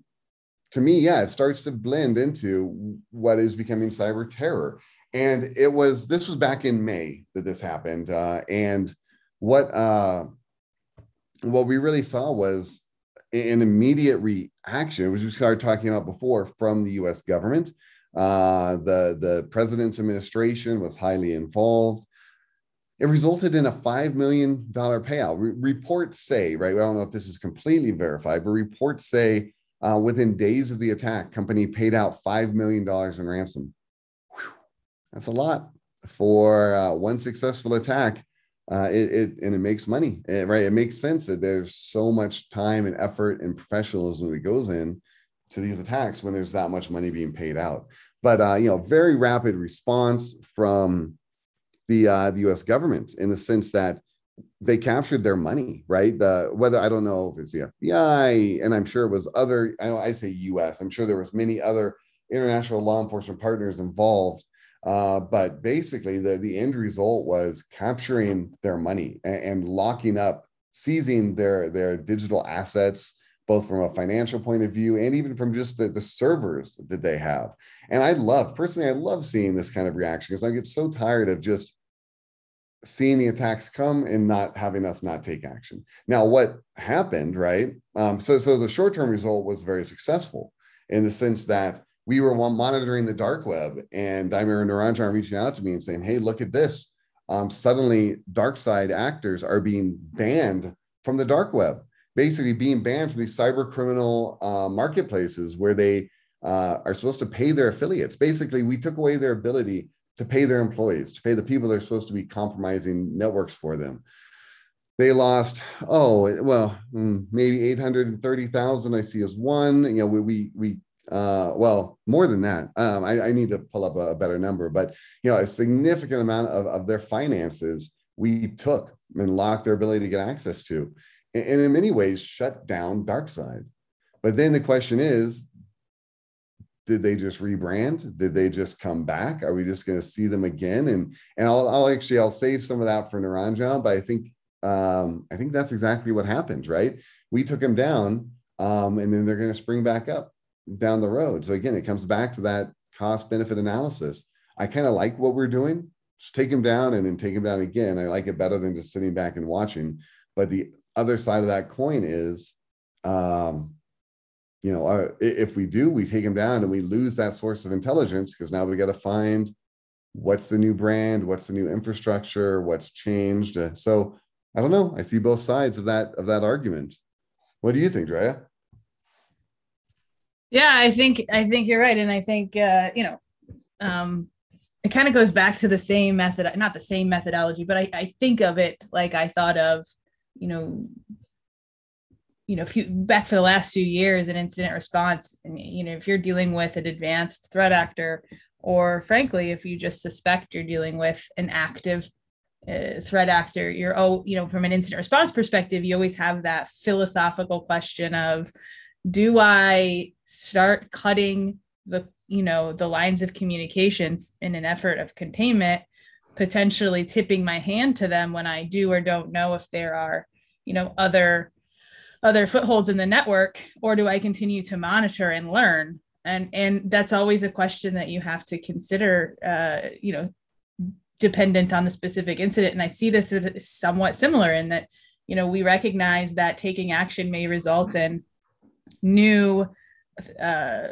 to me yeah it starts to blend into what is becoming cyber terror and it was this was back in may that this happened uh, and what uh, what we really saw was an immediate reaction, which we started talking about before, from the U.S. government Uh, the, the president's administration was highly involved. It resulted in a $5 million payout. Re- reports say, right? I don't know if this is completely verified, but reports say uh, within days of the attack, company paid out $5 million in ransom. That's a lot for uh, one successful attack. Uh, it, it, and it makes money, it, right? It makes sense that there's so much time and effort and professionalism that goes in to these attacks when there's that much money being paid out. But uh, you know, very rapid response from the uh, the U.S. government in the sense that they captured their money, right? The whether I don't know if it's the FBI, and I'm sure it was other. I, know, I say U.S. I'm sure there was many other international law enforcement partners involved. Uh, but basically, the the end result was capturing their money and, and locking up, seizing their their digital assets, both from a financial point of view and even from just the, the servers that they have. And I love, personally, I love seeing this kind of reaction because I get so tired of just seeing the attacks come and not having us not take action. Now, what happened, right? Um, so, so the short-term result was very successful in the sense that we were monitoring the dark web, and I remember Niranjan reaching out to me and saying, "Hey, look at this! Um, suddenly, dark side actors are being banned from the dark web." basically being banned from these cyber criminal uh, marketplaces where they uh, are supposed to pay their affiliates. Basically, we took away their ability to pay their employees, to pay the people they're supposed to be compromising networks for them. They lost, oh, well, hmm, maybe 830,000 I see as one. You know, we, we, we uh, well, more than that. Um, I, I, need to pull up a, a, better number, but you know, a significant amount of, of their finances we took and locked their ability to get access to and in many ways shut down darkside. But then the question is did they just rebrand? Did they just come back? Are we just going to see them again? And and I'll, I'll actually i'll save some of that for Niranjan, but i think um i think that's exactly what happened right? We took them down um and then they're going to spring back up down the road so again it comes back to that cost benefit analysis i kind of like what we're doing just take them down and then take them down again i like it better than just sitting back and watching but the other side of that coin is, um, you know, uh, if we do, we take them down and we lose that source of intelligence because now we got to find what's the new brand, what's the new infrastructure, what's changed. So I don't know. I see both sides of that of that argument. What do you think, Drea? Yeah, I think I think you're right, and I think uh, you know, um, it kind of goes back to the same method, not the same methodology, but I, I think of it like I thought of you know you know, if you back for the last few years an incident response, and you know, if you're dealing with an advanced threat actor, or frankly, if you just suspect you're dealing with an active uh, threat actor, you're oh, you know, from an incident response perspective, you always have that philosophical question of, do I start cutting the you know the lines of communications in an effort of containment, potentially tipping my hand to them when I do or don't know if there are you know other other footholds in the network or do i continue to monitor and learn? And and that's always a question that you have to consider uh, you know dependent on the specific incident. And i see this as somewhat similar in that you know we recognize that taking action may result in new uh,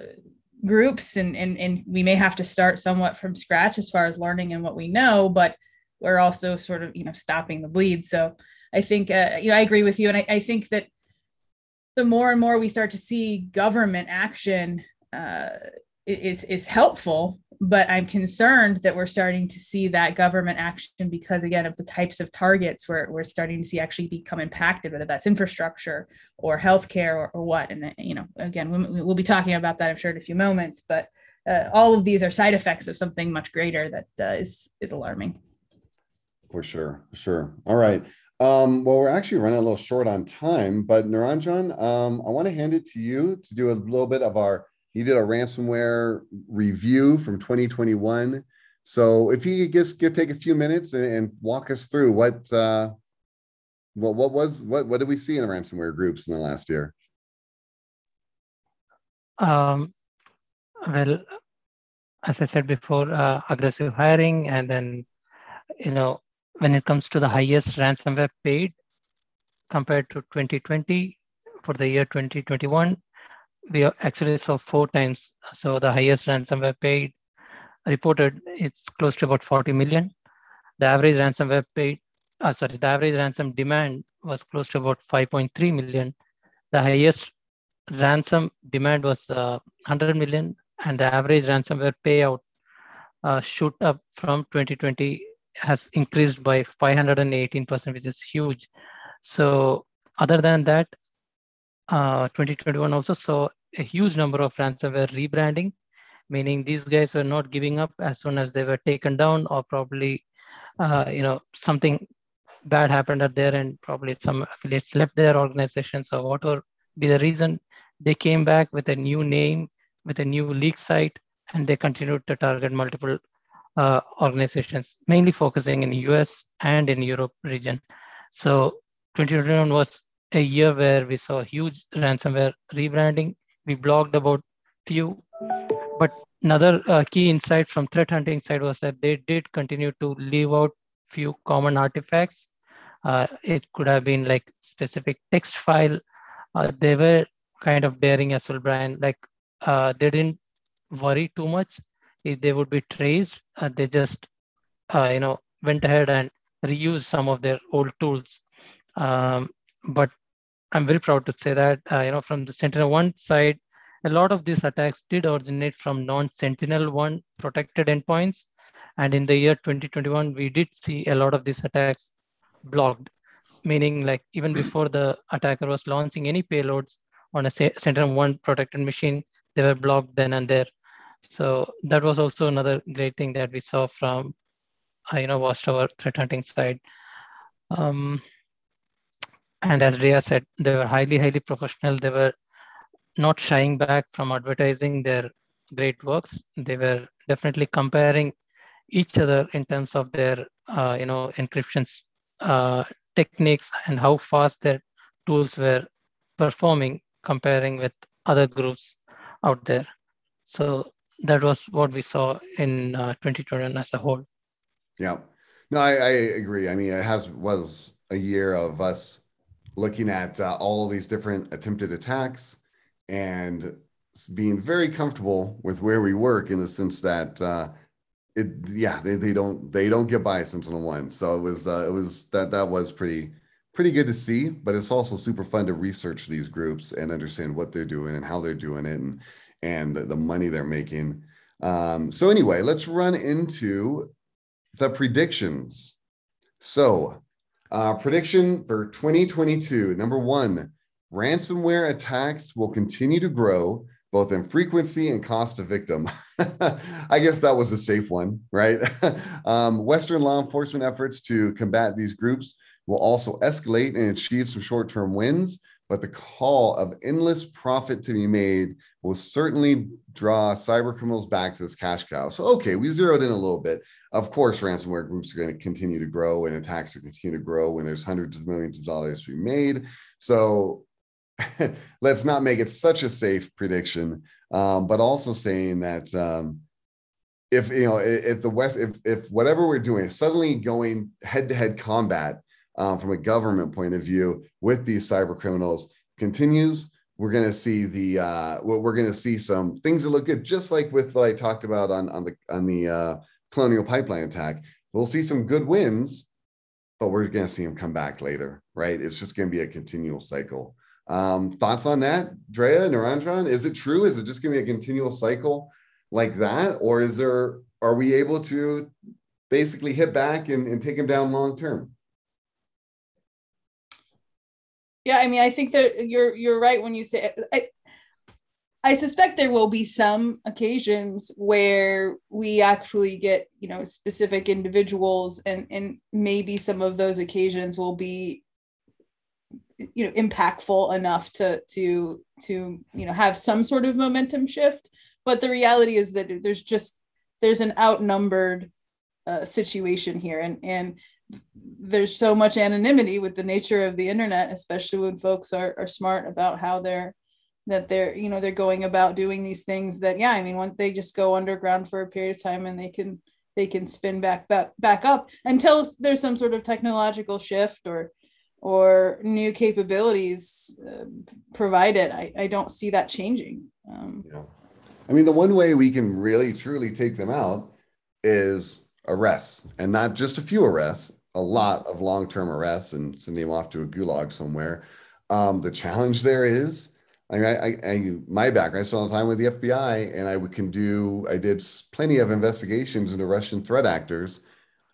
groups and, and and we may have to start somewhat from scratch as far as learning and what we know but we're also sort of you know stopping the bleed so I think, uh, you know, I agree with you. And I, I, think that the more and more we start to see government action uh, is, is helpful, but I'm concerned that we're starting to see that government action because again, of the types of targets where we're starting to see actually become impacted, whether that's infrastructure or healthcare or, or what. And, you know, again, we'll be talking about that, I'm sure in a few moments, but uh, all of these are side effects of something much greater that uh, is is alarming. For sure, sure. All right. Um, well, we're actually running a little short on time, but Niranjan, um, I want to hand it to you to do a little bit of our, you did a ransomware review from 2021. So if you could just get, take a few minutes and, and walk us through what, uh, what, what was, what, what did we see in the ransomware groups in the last year? Um, well, as I said before, uh, aggressive hiring and then, you know, when it comes to the highest ransomware paid compared to 2020 for the year 2021 we actually saw four times. So the highest ransomware paid reported it's close to about 40 million. The average ransomware paid, uh, sorry, the average ransom demand was close to about 5.3 million. The highest ransom demand was uh, 100 million, and the average ransomware payout uh, shoot up from 2020 has increased by 518%, which is huge. So other than that, uh, 2021 also saw a huge number of ransomware rebranding, meaning these guys were not giving up as soon as they were taken down or probably, uh, you know, something bad happened at there and probably some affiliates left their organizations or whatever be the reason. They came back with a new name with a new leak site and they continued to target multiple uh, organizations mainly focusing in the us and in europe region. So 2021 was a year where we saw huge ransomware rebranding we blogged about few but another uh, key insight from threat hunting side was that they did continue to leave out few common artifacts uh, it could have been like specific text file. Uh, they were kind of daring as well, Brian. Like uh, they didn't worry too much if they would be traced. Uh, they just, uh, you know, went ahead and reused some of their old tools. Um, but I'm very proud to say that, uh, you know, from the SentinelOne side, a lot of these attacks did originate from non-SentinelOne protected endpoints. And in the year 2021, we did see a lot of these attacks blocked, meaning like even before the attacker was launching any payloads on a SentinelOne protected machine, they were blocked then and there. So that was also another great thing that we saw from, uh, you know, Watchtower threat hunting side. Um, and as Ria said, they were highly, highly professional. They were not shying back from advertising their great works. They were definitely comparing each other in terms of their, uh, you know, encryption uh, techniques and how fast their tools were performing comparing with other groups out there. So that was what we saw in uh, 2021 as a whole. Yeah, no, I, I, agree. I mean, it has was a year of us looking at uh, all these different attempted attacks and being very comfortable with where we work in the sense that uh, it yeah they, they don't they don't get by SentinelOne so it was uh, it was that that was pretty pretty good to see but it's also super fun to research these groups and understand what they're doing and how they're doing it and and the money they're making. Um, so anyway let's run into the predictions. So uh, prediction for 2022 number one ransomware attacks will continue to grow both in frequency and cost of victim. [LAUGHS] I guess that was a safe one, right? [LAUGHS] um, Western law enforcement efforts to combat these groups will also escalate and achieve some short term wins, but the call of endless profit to be made will certainly draw cyber criminals back to this cash cow. So, okay, we zeroed in a little bit. Of course, ransomware groups are going to continue to grow and attacks are continue to grow when there's hundreds of millions of dollars to be made. So, [LAUGHS] let's not make it such a safe prediction, um, but also saying that um, if you know if the West if if whatever we're doing is suddenly going head to head combat um, from a government point of view with these cyber criminals continues, we're going to see the uh, we're going to see some things that look good, just like with what I talked about on on the on the uh, Colonial Pipeline attack. We'll see some good wins, but we're going to see them come back later, right? It's just going to be a continual cycle. Um, thoughts on that, Drea, Niranjan? Is it true? Is it just going to be a continual cycle like that, or is there? Are we able to basically hit back and, and take them down long term? Yeah, I mean, I think that you're you're right when you say. I, I suspect there will be some occasions where we actually get, you know, specific individuals, and and maybe some of those occasions will be you know impactful enough to to to you know have some sort of momentum shift but the reality is that there's just there's an outnumbered uh, situation here and and there's so much anonymity with the nature of the internet especially when folks are, are smart about how they're that they're you know they're going about doing these things that yeah i mean once they just go underground for a period of time and they can they can spin back back, back up until there's some sort of technological shift or or new capabilities uh, provided, I, I don't see that changing. Um, yeah. I mean, the one way we can really truly take them out is arrests, and not just a few arrests, a lot of long term arrests and sending them off to a gulag somewhere. Um, the challenge there is, I mean, I, I, my background, I spent a lot of time with the FBI, and I can do, I did plenty of investigations into Russian threat actors,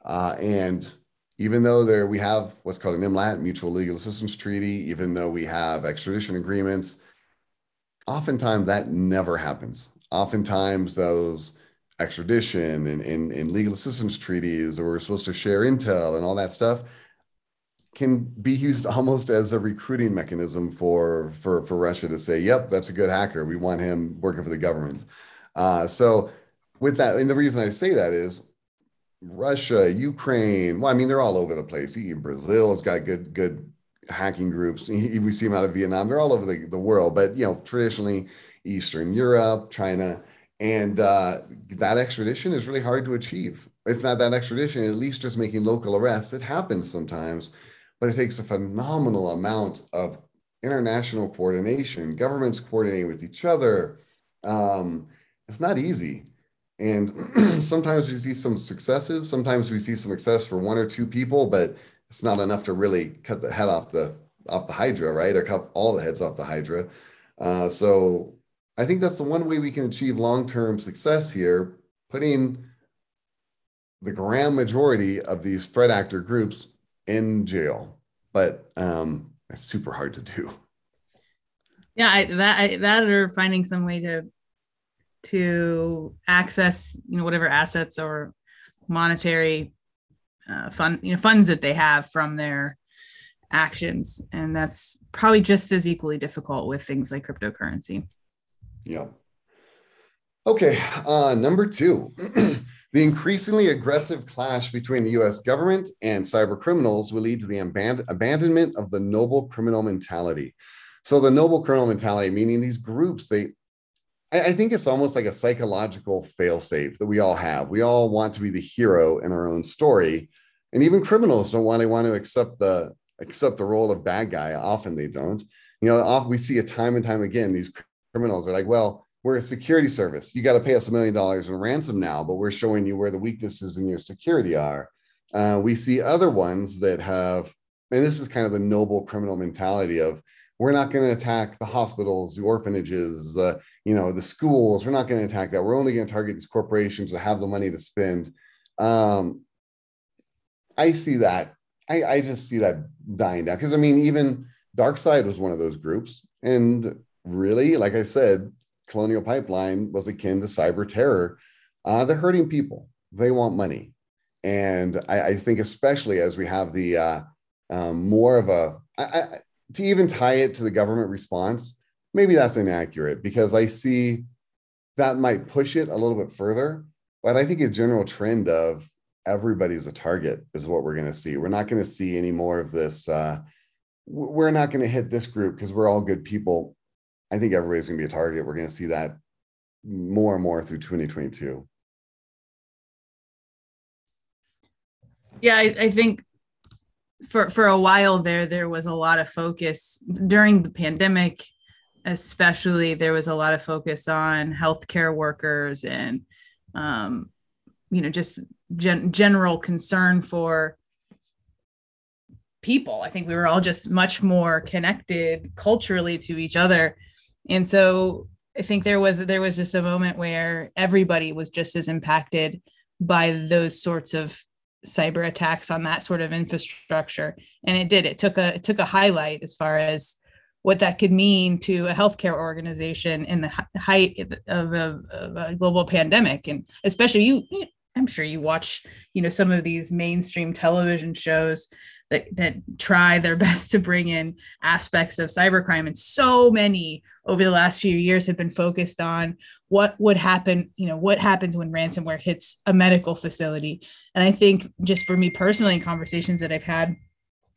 uh, and even though there we have what's called an MLAT, Mutual Legal Assistance Treaty, even though we have extradition agreements, oftentimes that never happens. Oftentimes those extradition and, and, and legal assistance treaties or we're supposed to share intel and all that stuff can be used [LAUGHS] almost as a recruiting mechanism for for for Russia to say, "Yep, that's a good hacker. We want him working for the government." Uh, so, with that, and the reason I say that is Russia, Ukraine. Well, I mean, they're all over the place. Even Brazil has got good good hacking groups. We see them out of Vietnam. They're all over the, the world, but you know, traditionally Eastern Europe, China, and uh, that extradition is really hard to achieve. If not that extradition, at least just making local arrests. It happens sometimes, but it takes a phenomenal amount of international coordination, governments coordinating with each other. Um, it's not easy. And [CLEARS THROAT] sometimes we see some successes. Sometimes we see some success for one or two people, but it's not enough to really cut the head off the off the hydra, right? Or cut all the heads off the hydra. Uh, so I think that's the one way we can achieve long term success here, putting the grand majority of these threat actor groups in jail. But um, it's super hard to do. Yeah, I, that I, that or finding some way to to access you know whatever assets or monetary uh, fund you know funds that they have from their actions and that's probably just as equally difficult with things like cryptocurrency yeah okay uh, number two [CLEARS THROAT] the increasingly aggressive clash between the us government and cyber criminals will lead to the aband- abandonment of the noble criminal mentality so the noble criminal mentality meaning these groups they I, think it's almost like a psychological failsafe that we all have. We all want to be the hero in our own story, and even criminals don't want to want to accept the accept the role of bad guy. Often they don't. You know, often we see it time and time again. These criminals are like, well, we're a security service. You got to pay us a million dollars in ransom now, but we're showing you where the weaknesses in your security are. Uh, we see other ones that have, and this is kind of the noble criminal mentality of we're not going to attack the hospitals, the orphanages, uh, you know, the schools. We're not going to attack that. We're only going to target these corporations that have the money to spend. Um, I see that. I, I just see that dying down because I mean, even DarkSide was one of those groups, and really, like I said, Colonial Pipeline was akin to cyber terror. Uh, they're hurting people. They want money, and I, I think especially as we have the uh, um, more of a I, I, to even tie it to the government response maybe that's inaccurate because I see that might push it a little bit further. But I think a general trend of everybody's a target is what we're going to see. We're not going to see any more of this. Uh, we're not going to hit this group because we're all good people. I think everybody's going to be a target. We're going to see that more and more through 2022. Yeah, I, I think for for a while there, there was a lot of focus during the pandemic especially there was a lot of focus on healthcare workers and um, you know just gen- general concern for people i think we were all just much more connected culturally to each other and so i think there was there was just a moment where everybody was just as impacted by those sorts of cyber attacks on that sort of infrastructure. And it did it took a it took a highlight as far as what that could mean to a healthcare organization in the height of a, of a global pandemic. And especially you i'm sure you watch you know some of these mainstream television shows that, that try their [LAUGHS] best to bring in aspects of cybercrime and so many over the last few years have been focused on what would happen you know what happens when ransomware hits a medical facility and i think just for me personally in conversations that i've had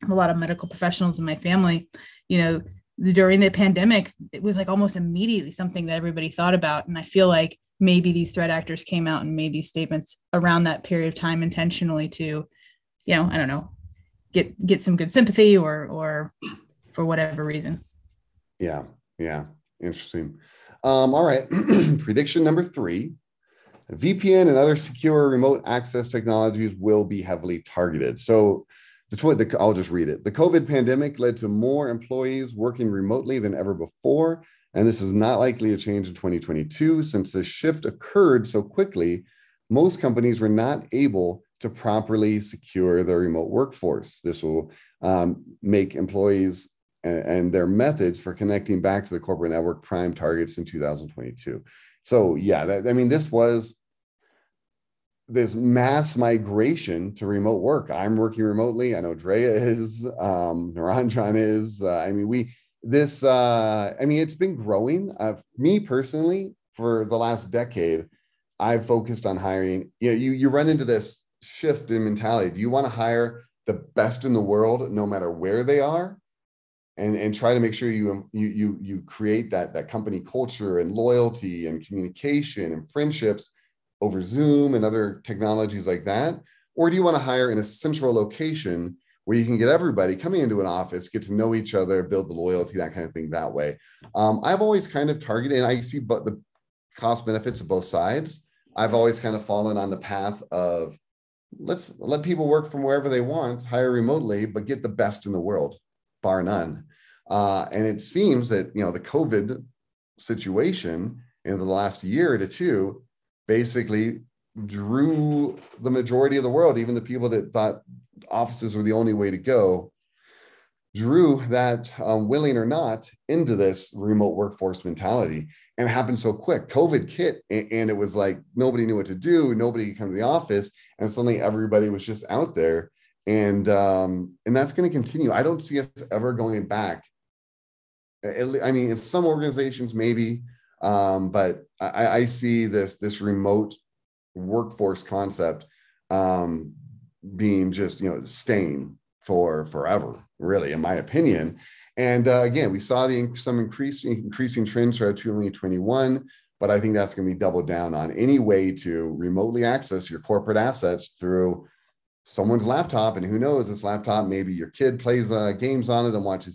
a lot of medical professionals in my family you know during the pandemic, it was like almost immediately something that everybody thought about. And I feel like maybe these threat actors came out and made these statements around that period of time intentionally to, you know, I don't know, get get some good sympathy or or for whatever reason. Yeah, yeah, interesting. Um, all right, [CLEARS THROAT] prediction number three: VPN and other secure remote access technologies will be heavily targeted. So. The, the, I'll just read it. The COVID pandemic led to more employees working remotely than ever before, and this is not likely to change in 2022 since this shift occurred so quickly. Most companies were not able to properly secure their remote workforce. This will um, make employees and, and, their methods for connecting back to the corporate network prime targets in 2022. So, yeah, that, I mean, this was this mass migration to remote work. I'm working remotely. I know Drea is, um, is. Uh, I mean, we, this, uh, I mean, it's been growing. Uh, me personally, for the last decade, I've focused on hiring. You know, you, you run into this shift in mentality. Do you want to hire the best in the world, no matter where they are? And, and try to make sure you, you, you, you create that, that company culture and loyalty and communication and friendships over Zoom and other technologies like that? Or do you want to hire in a central location where you can get everybody coming into an office, get to know each other, build the loyalty, that kind of thing that way? Um, I've always kind of targeted, and I see but the cost benefits of both sides. I've always kind of fallen on the path of let's let people work from wherever they want, hire remotely, but get the best in the world, bar none. Uh, and it seems that you know the COVID situation in the last year to two basically drew the majority of the world, even the people that thought offices were the only way to go, drew that, um, willing or not, into this remote workforce mentality. And it happened so quick. COVID hit, and it was like nobody knew what to do. Nobody could come to the office, and suddenly everybody was just out there. And um, and that's going to continue. I don't see us ever going back. I mean, in some organizations, maybe um, but I, I, see this this remote workforce concept um, being just you know staying for forever, really, in my opinion. And uh, again, we saw the some increasing increasing trends throughout 2021, but I think that's going to be doubled down on any way to remotely access your corporate assets through someone's laptop. And who knows, this laptop maybe your kid plays uh, games on it and watches